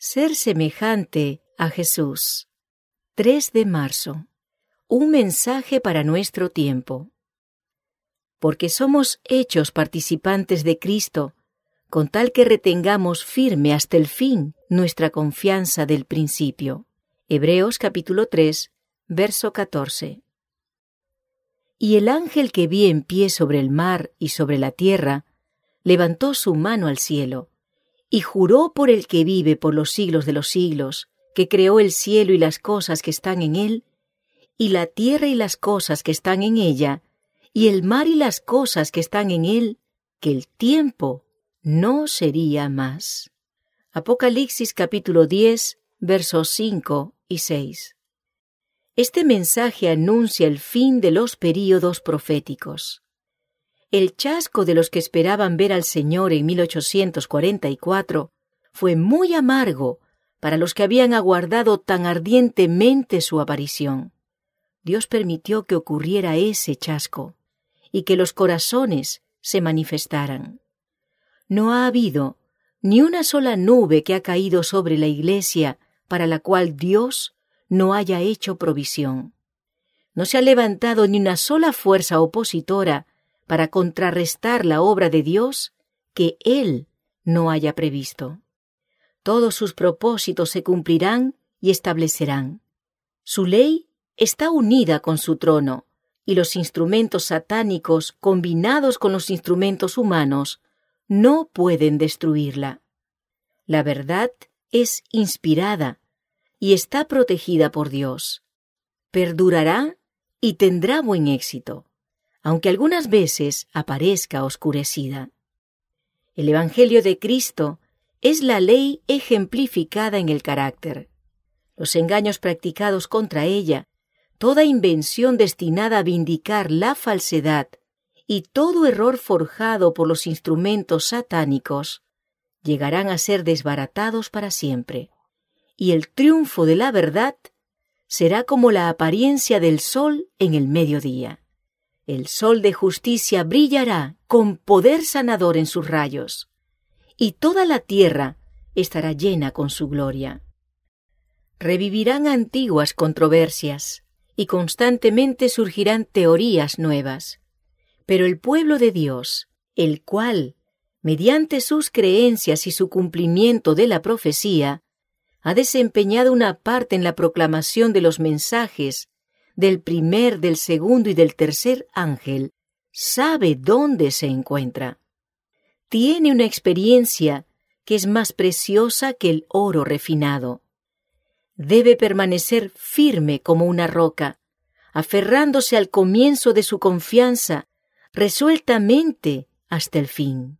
Ser semejante a Jesús. 3 de marzo. Un mensaje para nuestro tiempo. Porque somos hechos participantes de Cristo, con tal que retengamos firme hasta el fin nuestra confianza del principio. Hebreos capítulo 3, verso 14. Y el ángel que vi en pie sobre el mar y sobre la tierra, levantó su mano al cielo, y juró por el que vive por los siglos de los siglos, que creó el cielo y las cosas que están en él, y la tierra y las cosas que están en ella, y el mar y las cosas que están en él, que el tiempo no sería más. Apocalipsis capítulo 10, versos 5 y 6. Este mensaje anuncia el fin de los períodos proféticos. El chasco de los que esperaban ver al Señor en 1844 fue muy amargo para los que habían aguardado tan ardientemente su aparición. Dios permitió que ocurriera ese chasco y que los corazones se manifestaran. No ha habido ni una sola nube que ha caído sobre la iglesia para la cual Dios no haya hecho provisión. No se ha levantado ni una sola fuerza opositora para contrarrestar la obra de Dios que Él no haya previsto. Todos sus propósitos se cumplirán y establecerán. Su ley está unida con su trono, y los instrumentos satánicos combinados con los instrumentos humanos no pueden destruirla. La verdad es inspirada y está protegida por Dios. Perdurará y tendrá buen éxito, aunque algunas veces aparezca oscurecida. El Evangelio de Cristo es la ley ejemplificada en el carácter. Los engaños practicados contra ella, toda invención destinada a vindicar la falsedad y todo error forjado por los instrumentos satánicos, llegarán a ser desbaratados para siempre y el triunfo de la verdad será como la apariencia del sol en el mediodía. El sol de justicia brillará con poder sanador en sus rayos, y toda la tierra estará llena con su gloria. Revivirán antiguas controversias, y constantemente surgirán teorías nuevas. Pero el pueblo de Dios, el cual, mediante sus creencias y su cumplimiento de la profecía, ha desempeñado una parte en la proclamación de los mensajes del primer, del segundo y del tercer ángel, sabe dónde se encuentra. Tiene una experiencia que es más preciosa que el oro refinado. Debe permanecer firme como una roca, aferrándose al comienzo de su confianza, resueltamente hasta el fin.